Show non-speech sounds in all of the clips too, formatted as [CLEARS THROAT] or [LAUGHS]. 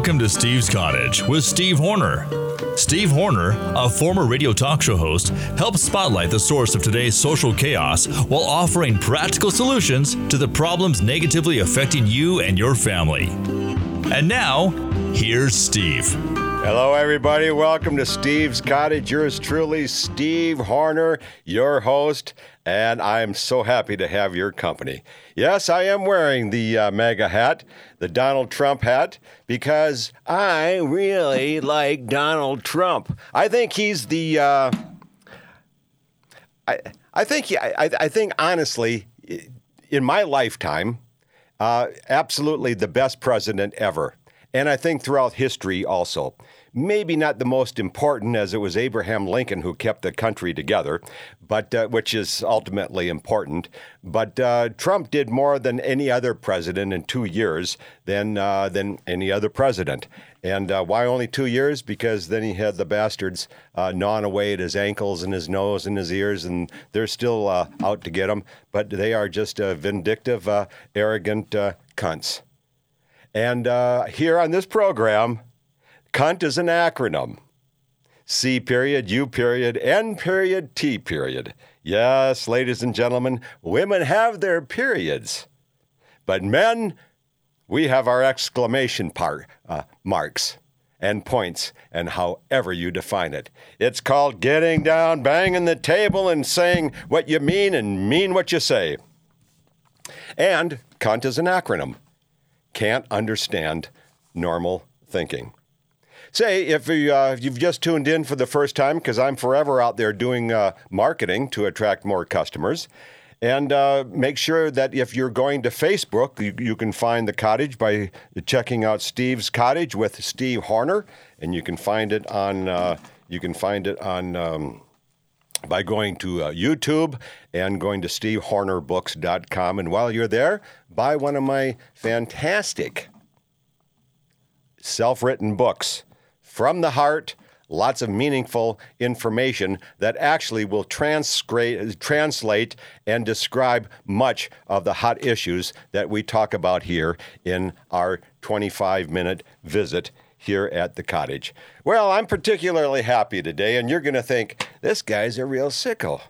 Welcome to Steve's Cottage with Steve Horner. Steve Horner, a former radio talk show host, helps spotlight the source of today's social chaos while offering practical solutions to the problems negatively affecting you and your family. And now, here's Steve. Hello, everybody. Welcome to Steve's Cottage. Yours truly, Steve Horner, your host, and I'm so happy to have your company. Yes, I am wearing the uh, MAGA hat, the Donald Trump hat, because I really [LAUGHS] like Donald Trump. I think he's the. Uh, I, I think I, I think honestly, in my lifetime, uh, absolutely the best president ever. And I think throughout history also. Maybe not the most important, as it was Abraham Lincoln who kept the country together, but uh, which is ultimately important. But uh, Trump did more than any other president in two years than uh, than any other president. And uh, why only two years? Because then he had the bastards uh, gnawing away at his ankles and his nose and his ears, and they're still uh, out to get him. But they are just vindictive, arrogant cunts. And here on this program, Cunt is an acronym. C period, U period, N period, T period. Yes, ladies and gentlemen, women have their periods. But men, we have our exclamation part, uh, marks and points, and however you define it. It's called getting down, banging the table, and saying what you mean and mean what you say. And cunt is an acronym. Can't understand normal thinking. Say, if, you, uh, you've just tuned in for the first time, because I'm forever out there doing uh, marketing to attract more customers. And uh, make sure that if you're going to Facebook, you, you, can find the cottage by checking out Steve's Cottage with Steve Horner, and you can find it on uh, you can find it on um, by going to uh, YouTube and going to stevehornerbooks.com. And while you're there, buy one of my fantastic self-written books from the heart, lots of meaningful information that actually will translate and describe much of the hot issues that we talk about here in our 25 minute visit here at the cottage. Well, I'm particularly happy today, and you're going to think, this guy's a real sicko.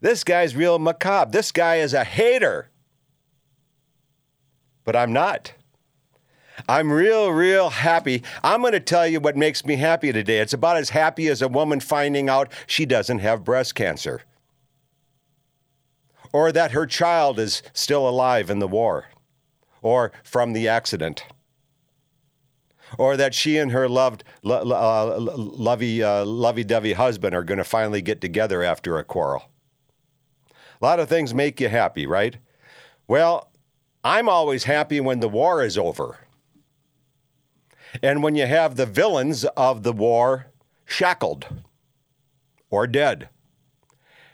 This guy's real macabre. This guy is a hater. But I'm not. I'm real, real happy. I'm going to tell you what makes me happy today. It's about as happy as a woman finding out she doesn't have breast cancer or that her child is still alive in the war or from the accident or that she and her loved, uh, lovey, uh, lovey-dovey husband are going to finally get together after a quarrel. A lot of things make you happy, right? Well, I'm always happy when the war is over. And when you have the villains of the war shackled or dead.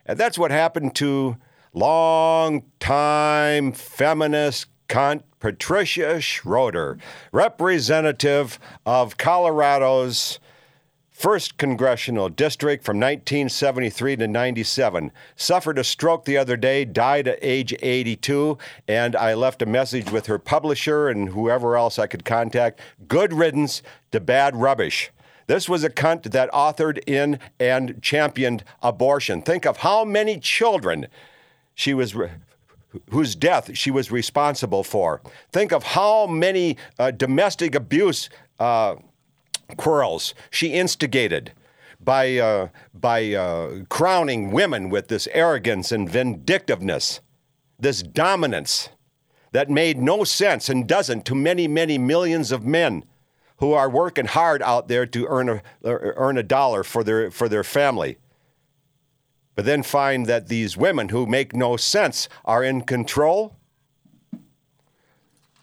And that's what happened to long-time feminist cunt Patricia Schroeder, representative of Colorado's First Congressional District from 1973 to 97. Suffered a stroke the other day, died at age 82, and I left a message with her publisher and whoever else I could contact. Good riddance to bad rubbish. This was a cunt that authored in and championed abortion. Think of how many children she was. Re- whose death she was responsible for. Think of how many uh, domestic abuse uh, quarrels she instigated by, uh, by uh, crowning women with this arrogance and vindictiveness, this dominance that made no sense and doesn't to many, many millions of men who are working hard out there to earn a, earn a dollar for their, for their family. But then find that these women who make no sense are in control.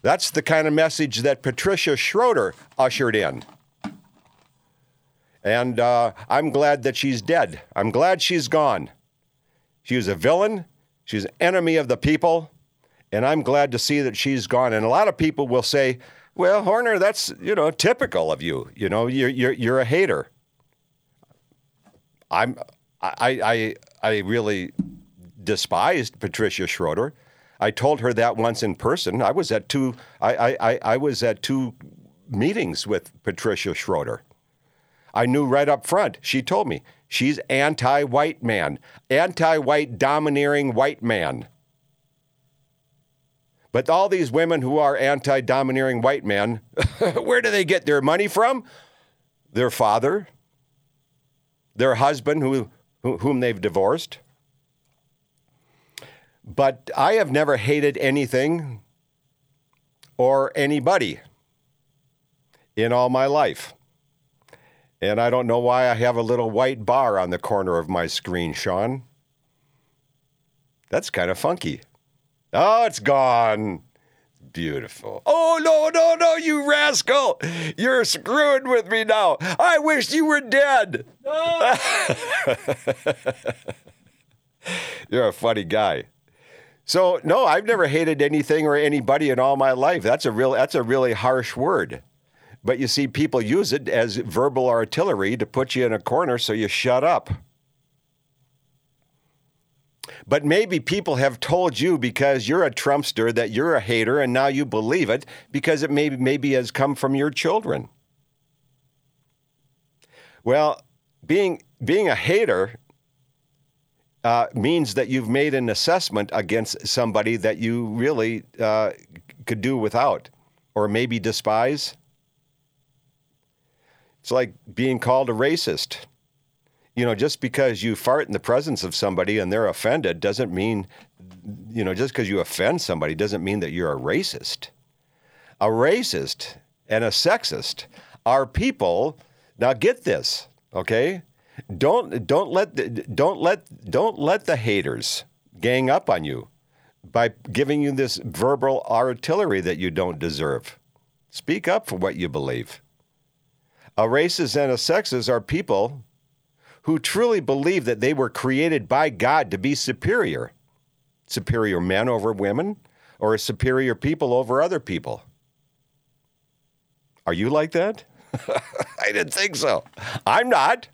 That's the kind of message that Patricia Schroeder ushered in. And uh, I'm glad that she's dead. I'm glad she's gone. She was a villain. She's an enemy of the people. And I'm glad to see that she's gone. And a lot of people will say, well, Horner, that's, you know, typical of you. You know, you're, you're, you're a hater. I'm, I, I, I really despised Patricia Schroeder. I told her that once in person. I was at two, I, I, I was at two meetings with Patricia Schroeder. I knew right up front. She told me she's anti white man, anti white domineering white man. But all these women who are anti domineering white men, [LAUGHS] where do they get their money from? Their father, their husband who, whom they've divorced. But I have never hated anything or anybody in all my life. And I don't know why I have a little white bar on the corner of my screen, Sean. That's kind of funky. Oh, it's gone. Beautiful. Oh, no, no, no, you rascal. You're screwing with me now. I wish you were dead. No. [LAUGHS] You're a funny guy. So, no, I've never hated anything or anybody in all my life. That's a real that's a really harsh word. But you see people use it as verbal artillery to put you in a corner so you shut up. But maybe people have told you because you're a Trumpster that you're a hater and now you believe it because it maybe, maybe has come from your children. Well, being, being a hater uh, means that you've made an assessment against somebody that you really uh, could do without or maybe despise. It's like being called a racist you know, just because you fart in the presence of somebody and they're offended doesn't mean, you know, just because you offend somebody doesn't mean that you're a racist. A racist and a sexist are people. Now get this, okay? Don't don't let the, don't let don't let the haters gang up on you by giving you this verbal artillery that you don't deserve. Speak up for what you believe. A racist and a sexist are people who truly believe that they were created by God to be superior superior men over women or superior people over other people. Are you like that? [LAUGHS] I didn't think so. I'm not.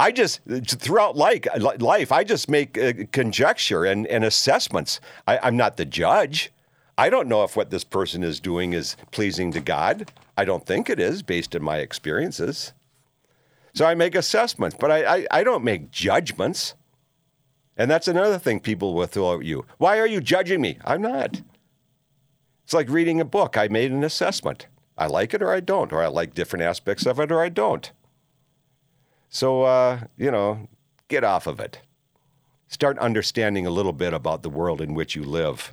I just, throughout life, I just make uh, conjecture and, and assessments. I, I'm not the judge. I don't know if what this person is doing is pleasing to God. I don't think it is based on my experiences. So I make assessments, but I, I, I don't make judgments. And that's another thing people will throw at you. Why are you judging me? I'm not. It's like reading a book. I made an assessment. I like it or I don't, or I like different aspects of it or I don't. So, uh, you know, get off of it. Start understanding a little bit about the world in which you live.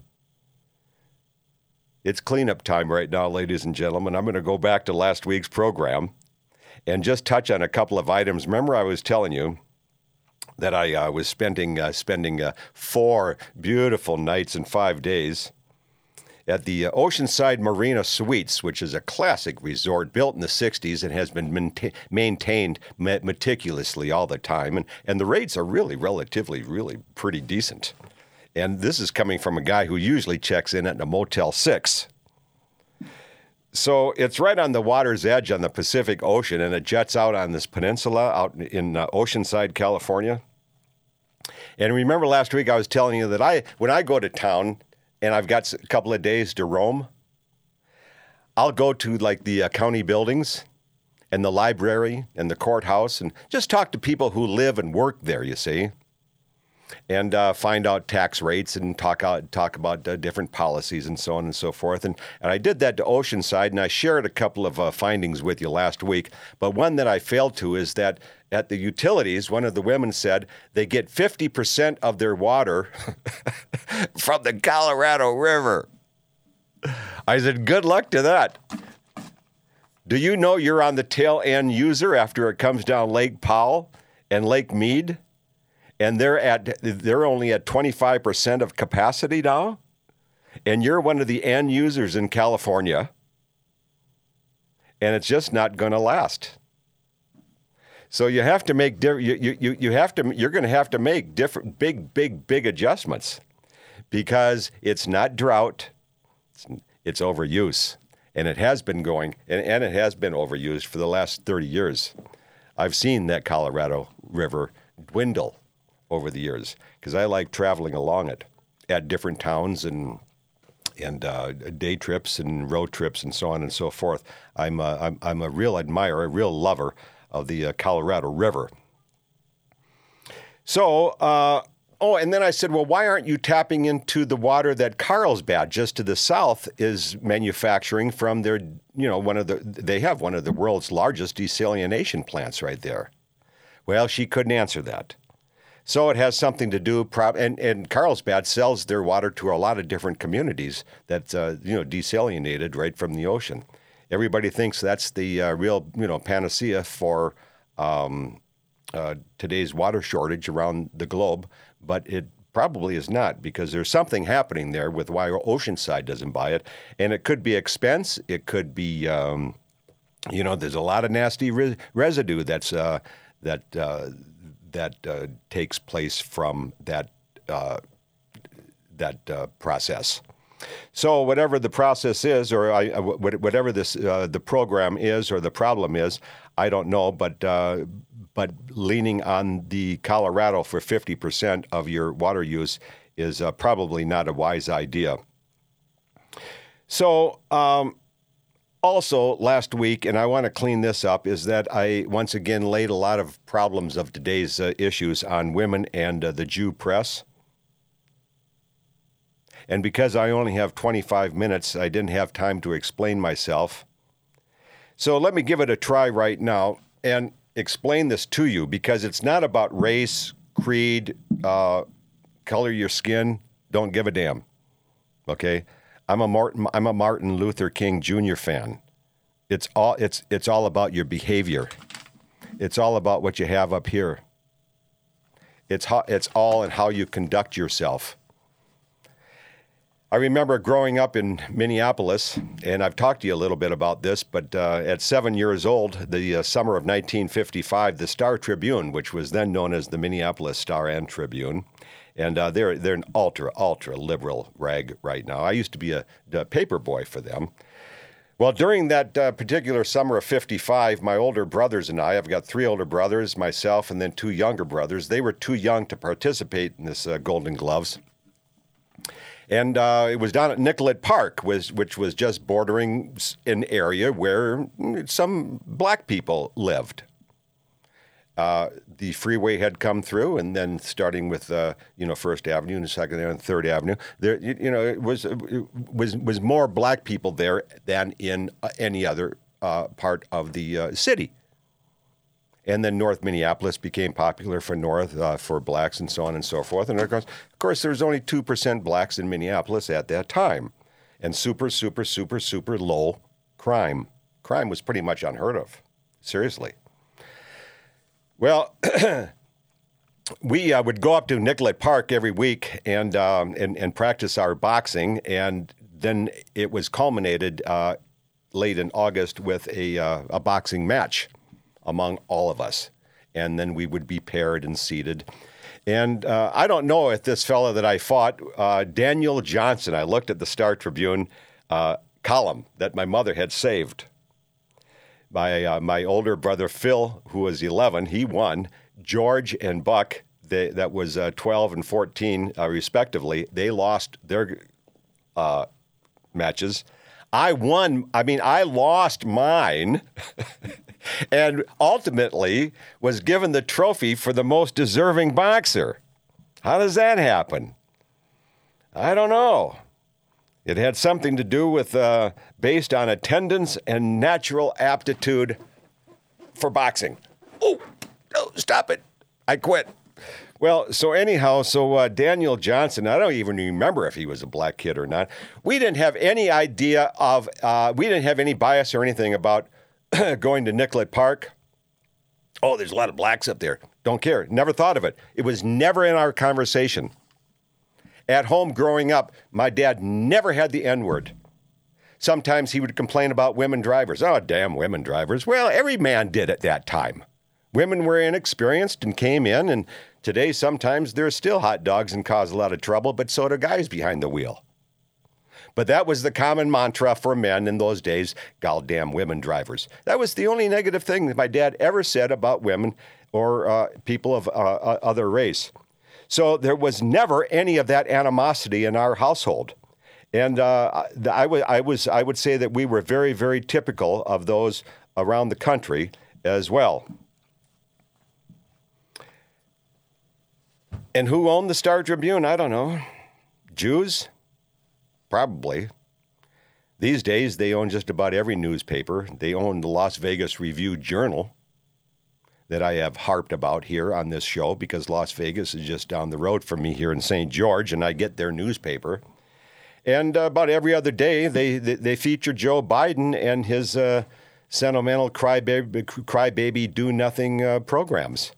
It's cleanup time right now, ladies and gentlemen. I'm going to go back to last week's program and just touch on a couple of items. Remember, I was telling you that I uh, was spending uh, spending uh, four beautiful nights and five days at the uh, Oceanside Marina Suites, which is a classic resort built in the 60s and has been mainta- maintained meticulously all the time. And, and the rates are really, relatively, really pretty decent. And this is coming from a guy who usually checks in at a Motel 6. So it's right on the water's edge on the Pacific Ocean, and it jets out on this peninsula out in uh, Oceanside, California. And remember last week I was telling you that I, when I go to town and I've got a couple of days to roam, I'll go to like the uh, county buildings and the library and the courthouse and just talk to people who live and work there. You see and uh, find out tax rates and talk out talk about uh, different policies and so on and so forth. And and I did that to Oceanside, and I shared a couple of uh, findings with you last week. But one that I failed to is that at the utilities, one of the women said they get 50% of their water [LAUGHS] from the Colorado River. I said, good luck to that. Do you know you're on the tail end user after it comes down Lake Powell and Lake Mead? And they're at they're only at 25% of capacity now? And you're one of the end users in California. And it's just not going to last. So you have to make you, you, you have to you're going to have to make different big big big adjustments. Because it's not drought it's, it's overuse. And it has been going and, and it has been overused for the last 30 years. I've seen that colorado river dwindle over the years because I like traveling along it at different towns and and uh, day trips and road trips and so on and so forth. I'm a, I'm, I'm a real admirer, a real lover of the uh, Colorado River. So, uh, oh, and then I said, well, why aren't you tapping into the water that Carlsbad, just to the south, is manufacturing from their, you know, one of the, they have one of the world's largest desalination plants right there. Well, she couldn't answer that. So it has something to do, and, and Carlsbad sells their water to a lot of different communities that's, uh, you know, desalinated right from the ocean. Everybody thinks that's the uh, real, you know, panacea for um, uh, today's water shortage around the globe, but it probably is not because there's something happening there with why Oceanside doesn't buy it, and it could be expense. It could be, um, you know, there's a lot of nasty re- residue that's uh, that uh, that uh, takes place from that uh, that uh, process. So whatever the process is, or I, whatever this uh, the program is, or the problem is, I don't know. But uh, but leaning on the Colorado for 50% of your water use is uh, probably not a wise idea. So, um, also last week, and I want to clean this up, is that I once again laid a lot of problems of today's uh, issues on women and uh, the Jew press. And because I only have 25 minutes, I didn't have time to explain myself. So let me give it a try right now. And explain this to you because it's not about race, creed, uh, color your skin. Don't give a damn. Okay, I'm a Martin. I'm a Martin Luther King Jr. fan. It's all. It's it's all about your behavior. It's all about what you have up here. It's how. It's all in how you conduct yourself. I remember growing up in Minneapolis, and I've talked to you a little bit about this, but uh, at seven years old, the uh, summer of 1955, the Star Tribune, which was then known as the Minneapolis Star and Tribune, and uh, they're, they're an ultra, ultra liberal rag right now. I used to be a, a paper boy for them. Well, during that uh, particular summer of 55, my older brothers and I, I've got three older brothers, myself, and then two younger brothers, they were too young to participate in this uh, Golden Gloves and uh, it was down at Nicollet Park, was, which was just bordering an area where some black people lived. Uh, the freeway had come through, and then starting with uh, you know First Avenue and Second and Third Avenue, there you, you, know it was it was was more black people there than in uh, any other uh, part of the uh, city. And then North Minneapolis became popular for North uh, for blacks and so on and so forth. And of course, of course, there was only two percent blacks in Minneapolis at that time, and super, super, super, super low crime. Crime was pretty much unheard of. Seriously. Well. [CLEARS THROAT] we uh, would go up to Nicollet Park every week and, um, and, and practice our boxing, and then it was culminated uh, late in August with a, uh, a boxing match among all of us. And then we would be paired and seated. And uh, I don't know if this fellow that I fought, uh, Daniel Johnson, I looked at the Star Tribune uh, column that my mother had saved. My, uh, my older brother Phil, who was 11, he won. George and Buck, they, that was uh, 12 and 14, uh, respectively, they lost their matches. I won, I mean, I lost mine. [LAUGHS] and ultimately was given the trophy for the most deserving boxer. How does that happen? I don't know. It had something to do with uh, based on attendance and natural aptitude for boxing. Oh, no, stop it. I quit. Well, so anyhow, so uh, Daniel Johnson, I don't even remember if he was a black kid or not. We didn't have any idea of, uh, we didn't have any bias or anything about [CLEARS THROAT] going to Nicollet Park. Oh, there's a lot of blacks up there. Don't care. Never thought of it. It was never in our conversation. At home growing up, my dad never had the N word. Sometimes he would complain about women drivers. Oh, damn women drivers. Well, every man did at that time. Women were inexperienced and came in, and today sometimes they're still hot dogs and cause a lot of trouble, but so do guys behind the wheel. But that was the common mantra for men in those days goddamn women drivers. That was the only negative thing that my dad ever said about women or uh, people of uh, uh, other race. So there was never any of that animosity in our household. And uh, I, w- I, was, I would say that we were very, very typical of those around the country as well. And who owned the Star Tribune? I don't know. Jews? Probably. These days, they own just about every newspaper. They own the Las Vegas Review Journal that I have harped about here on this show because Las Vegas is just down the road from me here in St. George, and I get their newspaper. And uh, about every other day, they, they, they feature Joe Biden and his uh, sentimental crybaby, crybaby do nothing uh, programs.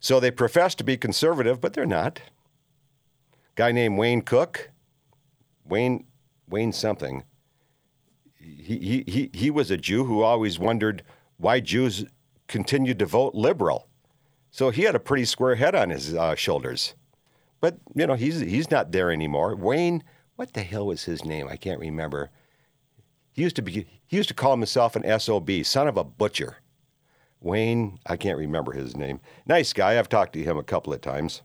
So they profess to be conservative, but they're not. Guy named Wayne Cook, Wayne Wayne something. He, he, he was a Jew who always wondered why Jews continued to vote liberal. So he had a pretty square head on his uh, shoulders. But, you know, he's, he's not there anymore. Wayne, what the hell was his name? I can't remember. He used to be he used to call himself an SOB, son of a butcher. Wayne, I can't remember his name. Nice guy. I've talked to him a couple of times.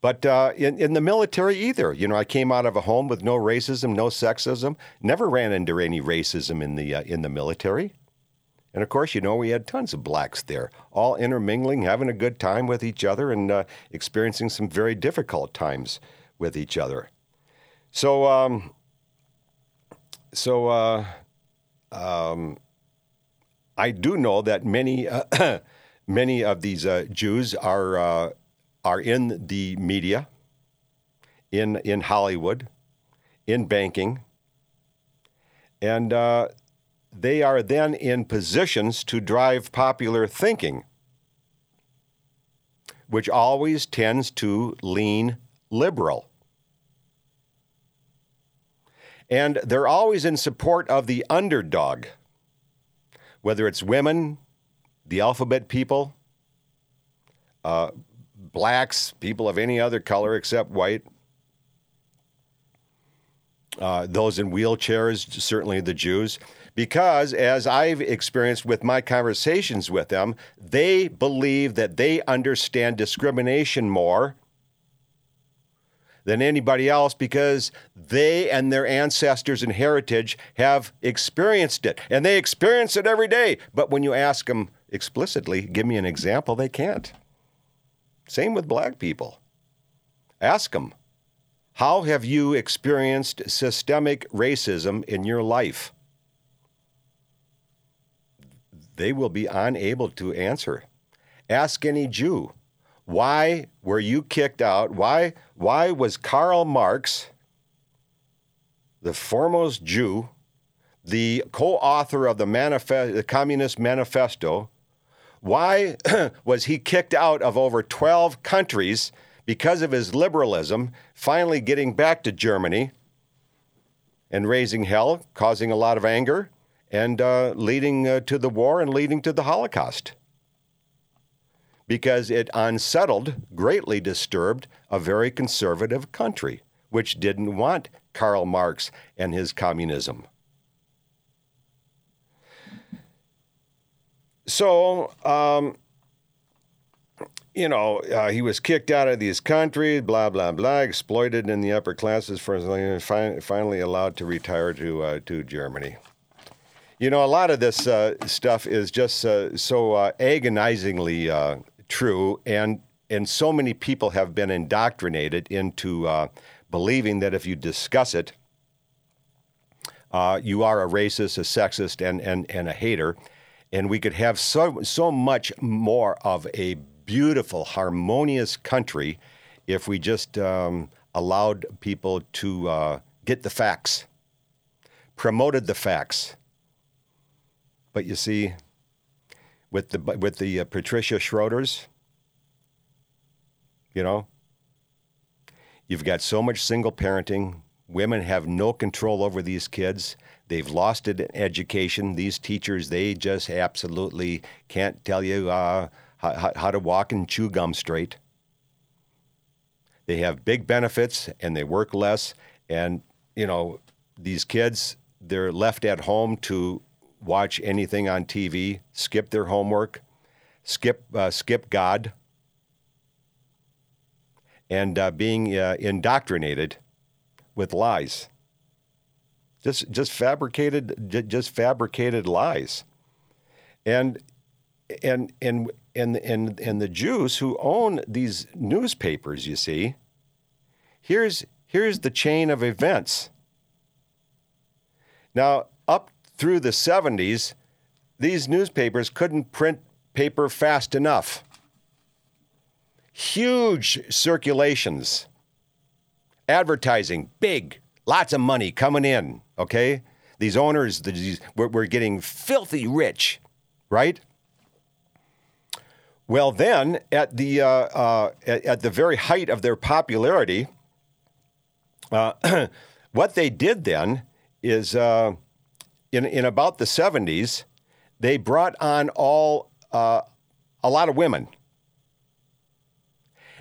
But uh, in, in the military, either. You know, I came out of a home with no racism, no sexism, never ran into any racism in the, uh, in the military. And of course, you know, we had tons of blacks there, all intermingling, having a good time with each other, and uh, experiencing some very difficult times with each other. So, um, so uh, um, I do know that many uh, [CLEARS THROAT] many of these uh, Jews are uh, are in the media, in in Hollywood, in banking, and uh, they are then in positions to drive popular thinking, which always tends to lean liberal. And they're always in support of the underdog whether it's women, the alphabet people, uh, blacks, people of any other color except white, uh, those in wheelchairs, certainly the Jews, because as I've experienced with my conversations with them, they believe that they understand discrimination more than anybody else because they and their ancestors and heritage have experienced it. And they experience it every day. But when you ask them explicitly, give me an example, they can't. Same with black people. Ask them, how have you experienced systemic racism in your life? They will be unable to answer. Ask any Jew. Why were you kicked out? Why, why was Karl Marx, the foremost Jew, the co author of the, manifest, the Communist Manifesto, why [CLEARS THROAT] was he kicked out of over 12 countries because of his liberalism, finally getting back to Germany and raising hell, causing a lot of anger, and uh, leading uh, to the war and leading to the Holocaust? because it unsettled, greatly disturbed a very conservative country, which didn't want Karl Marx and his communism. So, um, you know, uh, he was kicked out of these countries, blah blah blah, exploited in the upper classes for finally allowed to retire to uh, to Germany. You know, a lot of this uh, stuff is just uh, so uh, agonizingly uh, true, and and so many people have been indoctrinated into uh, believing that if you discuss it, uh, you are a racist, a sexist, and, and, and a hater. And we could have so, so much more of a beautiful, harmonious country if we just um, allowed people to get the facts, promoted the facts. But you see, with the with the uh, Patricia Schroeders. You know, you've got so much single parenting. Women have no control over these kids. They've lost it in education. These teachers, they just absolutely can't tell you uh, how, how to walk and chew gum straight. They have big benefits and they work less. And, you know, these kids, they're left at home to watch anything on TV, skip their homework, skip uh, skip God, and uh, being uh, indoctrinated with lies. Just just fabricated just fabricated lies. And and and and and and the Jews who own these newspapers, you see, here's here's the chain of events. Now, up through the 70s, these newspapers couldn't print paper fast enough. Huge circulations. Advertising, big, lots of money coming in, okay? These owners, these, we're, we're getting filthy rich, right? Well, then, at the, uh, uh, at, at, the very height of their popularity, uh, [CLEARS THROAT] what they did then is uh, in, in about the 70s, they brought on all uh, a lot of women.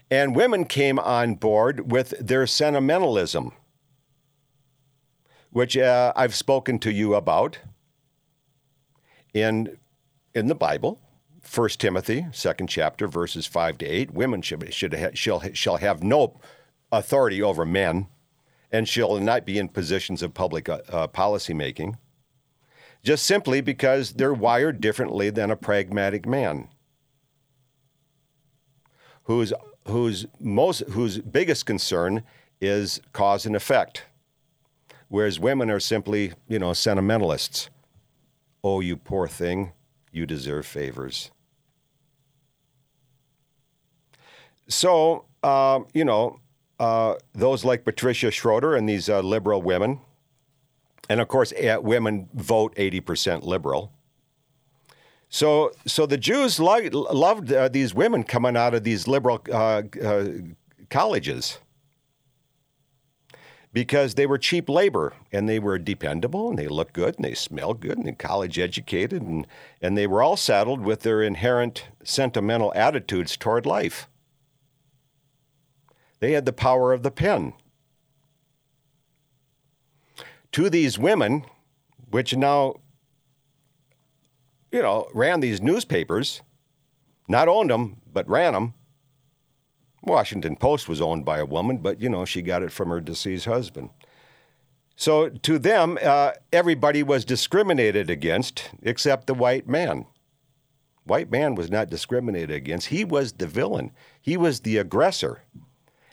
And women came on board with their sentimentalism, which uh, I've spoken to you about in, in the Bible. 1 Timothy, second chapter, verses 5 to 8. Women should, should ha- shall, shall have no authority over men and shall not be in positions of public uh, policy making just simply because they're wired differently than a pragmatic man whose, whose, most, whose biggest concern is cause and effect, whereas women are simply, you know, sentimentalists. Oh, you poor thing, you deserve favors. So, uh, you know, uh, those like Patricia Schroeder and these uh, liberal women and of course, women vote 80% liberal. So, so the Jews lo- loved uh, these women coming out of these liberal uh, uh, colleges because they were cheap labor and they were dependable and they looked good and they smelled good and they college educated and, and they were all saddled with their inherent sentimental attitudes toward life. They had the power of the pen to these women, which now, you know, ran these newspapers, not owned them, but ran them. Washington Post was owned by a woman, but, you know, she got it from her deceased husband. So to them, uh, everybody was discriminated against except the white man. White man was not discriminated against. He was the villain. He was the aggressor.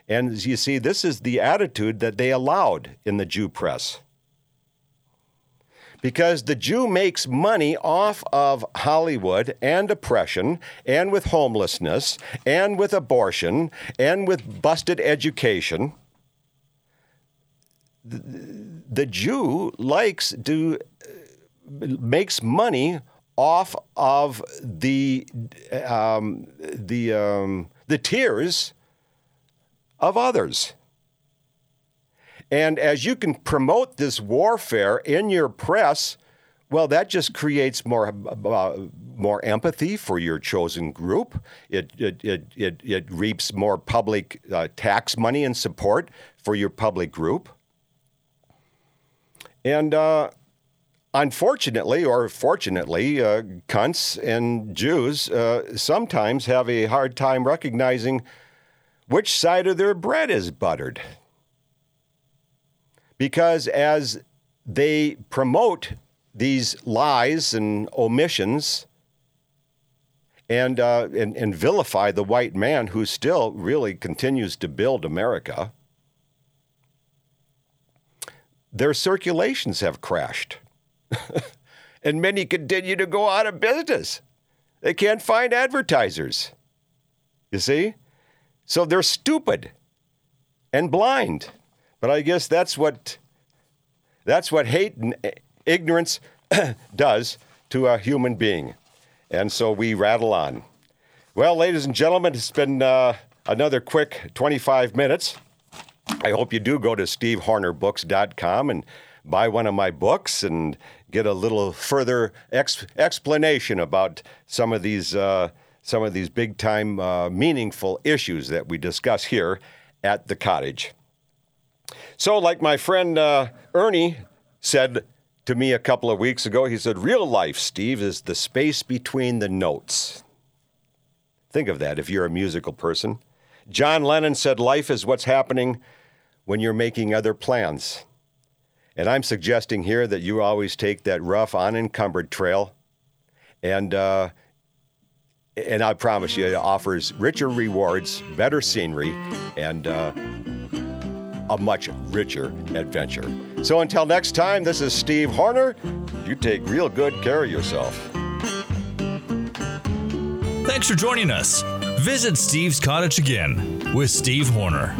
And you see, this is the attitude that they allowed in the Jew press because the Jew makes money off of Hollywood and oppression and with homelessness and with abortion and with busted education. The, Jew likes to makes money off of the um, the um, the tears of others. And as you can promote this warfare in your press, well, that just creates more uh, more empathy for your chosen group. It it it it, it reaps more public uh, tax money and support for your public group. And uh, unfortunately, or fortunately, uh, cunts and Jews uh, sometimes have a hard time recognizing which side of their bread is buttered because as they promote these lies and omissions and, uh, and, and vilify the white man who still really continues to build America, their circulations have crashed. [LAUGHS] and many continue to go out of business. They can't find advertisers. You see? So they're stupid and blind. But I guess that's what that's what hate and ignorance [COUGHS] does to a human being. And so we rattle on. Well, ladies and gentlemen, it's been uh, another quick 25 minutes. I hope you do go to stevehornerbooks.com and buy one of my books and get a little further ex- explanation about some of these uh, some of these big time uh, meaningful issues that we discuss here at the cottage. So, like my friend uh, Ernie said to me a couple of weeks ago, he said, Real life, Steve, is the space between the notes. Think of that if you're a musical person. John Lennon said, Life is what's happening when you're making other plans. And I'm suggesting here that you always take that rough, unencumbered trail, and uh, and I promise you, it offers richer rewards, better scenery, and uh, a much richer adventure. So until next time, this is Steve Horner. You take real good care of yourself. Thanks for joining us. Visit Steve's Cottage again with Steve Horner.